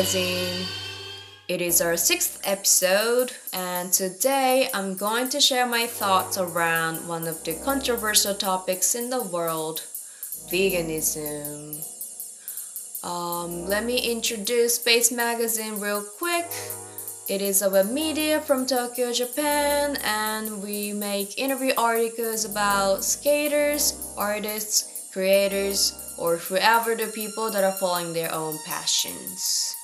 Magazine. It is our sixth episode, and today I'm going to share my thoughts around one of the controversial topics in the world veganism. Um, let me introduce Space Magazine real quick. It is a web media from Tokyo, Japan, and we make interview articles about skaters, artists, creators, or whoever the people that are following their own passions.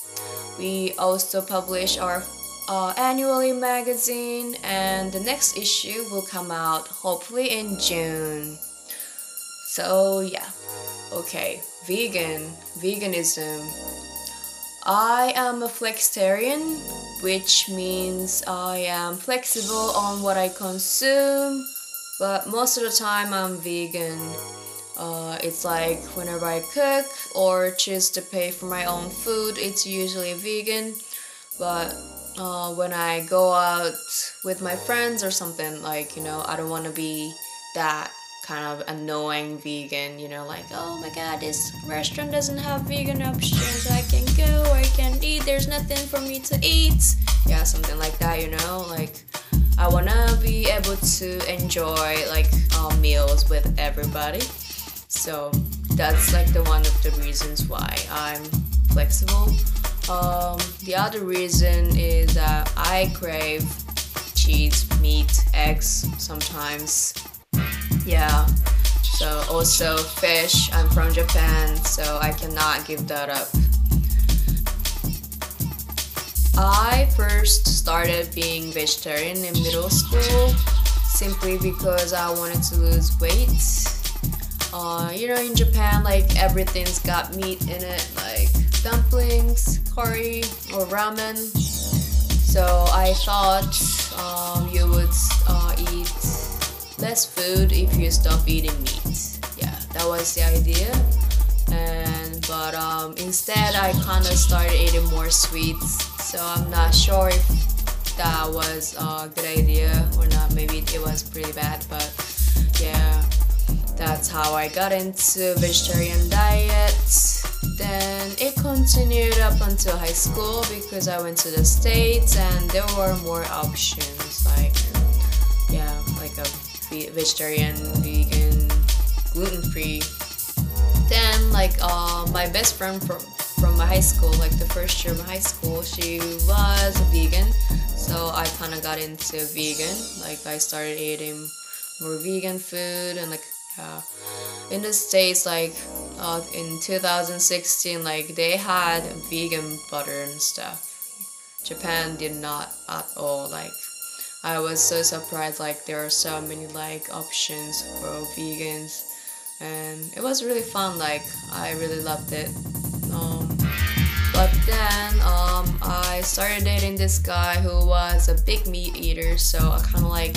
We also publish our uh, annually magazine, and the next issue will come out hopefully in June. So, yeah, okay, vegan, veganism. I am a flexitarian, which means I am flexible on what I consume, but most of the time I'm vegan. Uh, it's like whenever I cook or choose to pay for my own food, it's usually vegan. But uh, when I go out with my friends or something, like, you know, I don't want to be that kind of annoying vegan, you know, like, oh my god, this restaurant doesn't have vegan options, I can go, I can eat, there's nothing for me to eat. Yeah, something like that, you know, like, I wanna be able to enjoy like uh, meals with everybody. So that's like the one of the reasons why I'm flexible. Um, the other reason is that I crave cheese, meat, eggs sometimes yeah. So also fish. I'm from Japan, so I cannot give that up. I first started being vegetarian in middle school simply because I wanted to lose weight. Uh, you know, in Japan, like everything's got meat in it, like dumplings, curry, or ramen. So I thought um, you would uh, eat less food if you stop eating meat. Yeah, that was the idea. And but um, instead, I kind of started eating more sweets. So I'm not sure if that was a good idea or not. Maybe it was pretty bad, but yeah, that's how I got into vegetarian diet. Then it continued up until high school because I went to the states and there were more options like yeah, like a vegetarian, vegan, gluten free. Then like uh, my best friend from from my high school, like the first year of high school, she was a vegan, so I kind of got into vegan. Like I started eating more vegan food and like uh, in the states like uh, in 2016 like they had vegan butter and stuff. Japan did not at all like I was so surprised like there are so many like options for vegans. And it was really fun like I really loved it. Um, but then um, I started dating this guy who was a big meat eater so I kind of like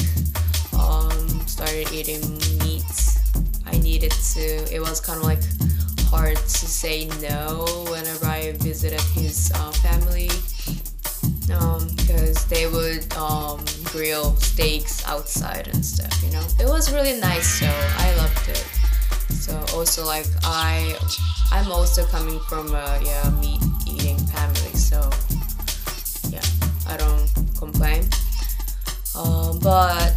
um, started eating meat I needed to it was kind of like hard to say no whenever I visited his uh, family because um, they would um, grill steaks outside and stuff you know? It was really nice so i loved it. So also like i i'm also coming from a yeah meat eating family so yeah i don't complain. Um, but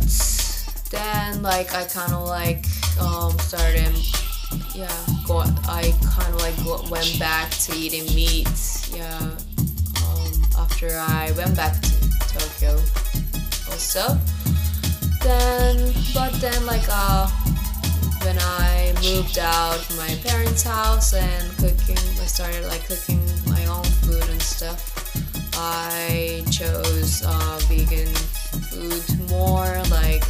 like i kind of like um, started yeah go, i kind of like go, went back to eating meat yeah um, after i went back to tokyo also. Then, but then like uh, when I moved out from my parents' house and cooking, I started like cooking my own food and stuff. I chose uh, vegan food more. Like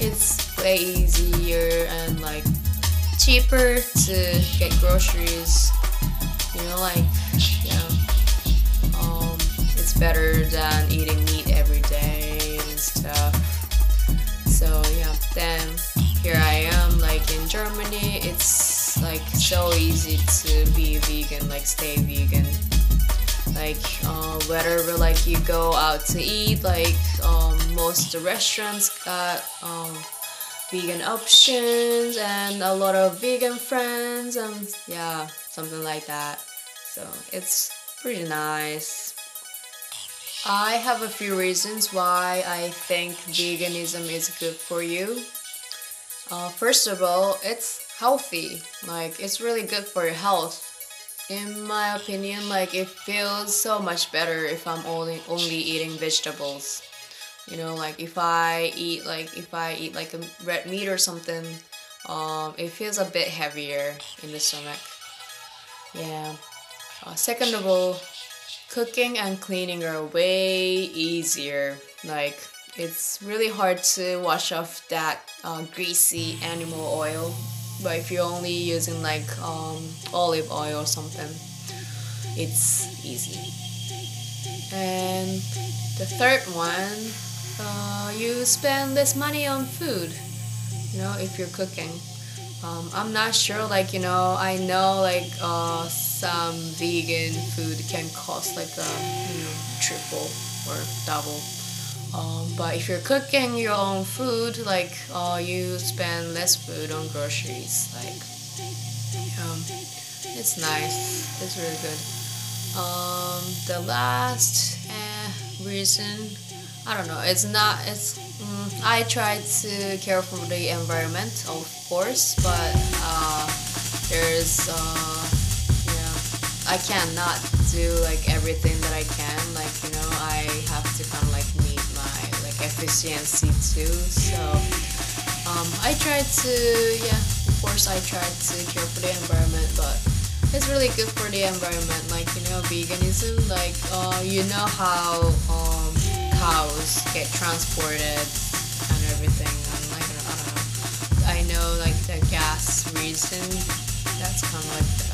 it's way easier and like cheaper to get groceries. You know, like yeah, um, it's better than eating meat every day wherever like you go out to eat, like um, most restaurants got um, vegan options and a lot of vegan friends and yeah, something like that. So it's pretty nice. I have a few reasons why I think veganism is good for you. Uh, first of all, it's healthy. Like it's really good for your health. In my opinion, like it feels so much better if I'm only only eating vegetables. You know, like if I eat like if I eat like a red meat or something, um, it feels a bit heavier in the stomach. Yeah. Uh, second of all, cooking and cleaning are way easier. Like it's really hard to wash off that uh, greasy animal oil, but if you're only using like um, olive oil or something, it's easy. And the third one, uh, you spend less money on food. You know, if you're cooking. Um, I'm not sure. Like you know, I know like uh, some vegan food can cost like a you know triple or double. Um, but if you're cooking your own food, like uh, you spend less food on groceries. Like, um, it's nice. It's really good. Um, the last eh, reason, I don't know. It's not. It's. Mm, I try to care for the environment, of course, but uh, there's. Uh, I cannot do like everything that I can. Like you know, I have to kind of like efficiency too. So um, I try to yeah. Of course, I try to care for the environment, but it's really good for the environment. Like you know, veganism. Like uh, you know how um, cows get transported and everything. And like I don't know. I know like the gas reason. That's kind of like the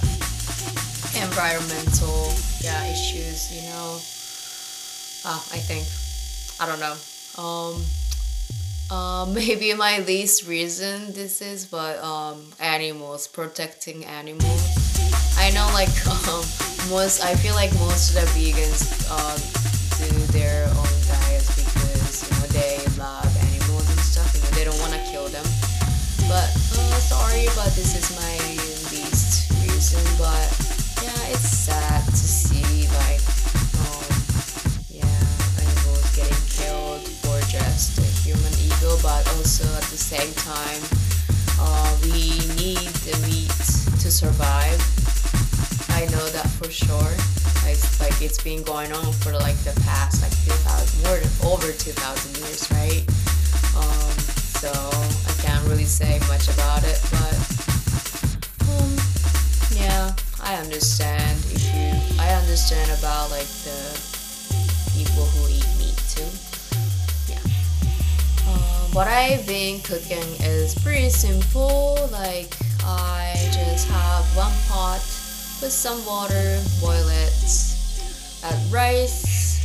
environmental yeah issues you know uh, i think i don't know um uh, maybe my least reason this is but um animals protecting animals. I know like um most i feel like most of the vegans uh, do their survive. I know that for sure. It's like it's been going on for like the past like 2000 more than over 2000 years, right? Um, so I can't really say much about it, but um, yeah. I understand if you I understand about like the people who eat meat too. Yeah. Uh, what I've been cooking is pretty simple. Like I just have one pot, put some water, boil it, add rice,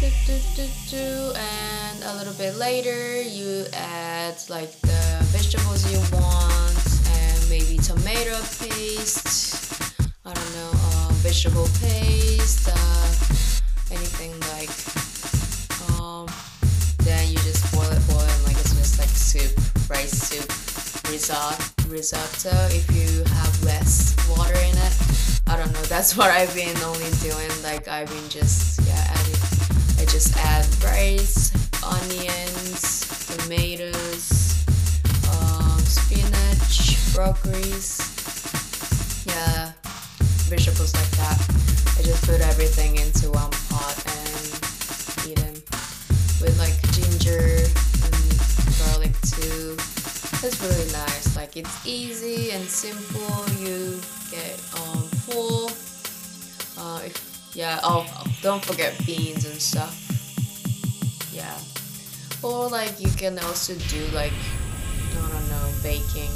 do, do, do, do, and a little bit later you add like the vegetables you want and maybe tomato paste. I don't know, uh, vegetable paste, uh, anything like, um, then you just boil it, boil it, like it's just like soup, rice soup, risotto, risotto if you have less water in it. I don't know, that's what I've been only doing, like I've been just, yeah, adding, I just add rice, onions, tomatoes, um, spinach, broccolis, yeah, vegetables like that. I just put everything into one pot it's easy and simple. You get um full. Uh, if, yeah. Oh, don't forget beans and stuff. Yeah. Or like you can also do like I don't know baking,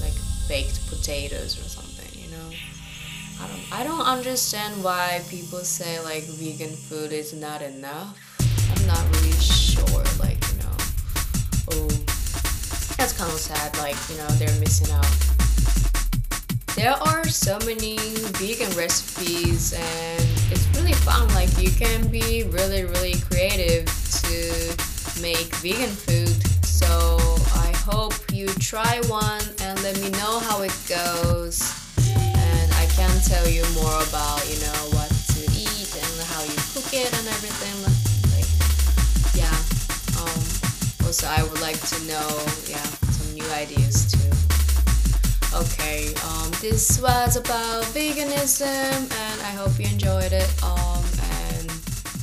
like baked potatoes or something. You know I don't I don't understand why people say like vegan food is not enough. I'm not really sure, like, you know. Oh that's kind of sad, like, you know, they're missing out. There are so many vegan recipes and it's really fun. Like you can be really, really creative to make vegan food. So I hope you try one and let me know how it goes And I can tell you more about, you know, what so I would like to know, yeah, some new ideas too. Okay, um, this was about veganism, and I hope you enjoyed it. Um, and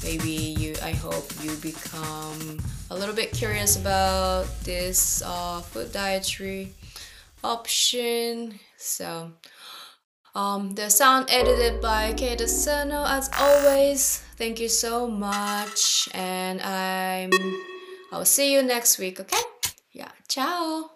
maybe you, I hope you become a little bit curious about this uh, food dietary option. So. Um, the sound edited by Keita Sano as always. Thank you so much, and I'm I'll see you next week. Okay? Yeah. Ciao.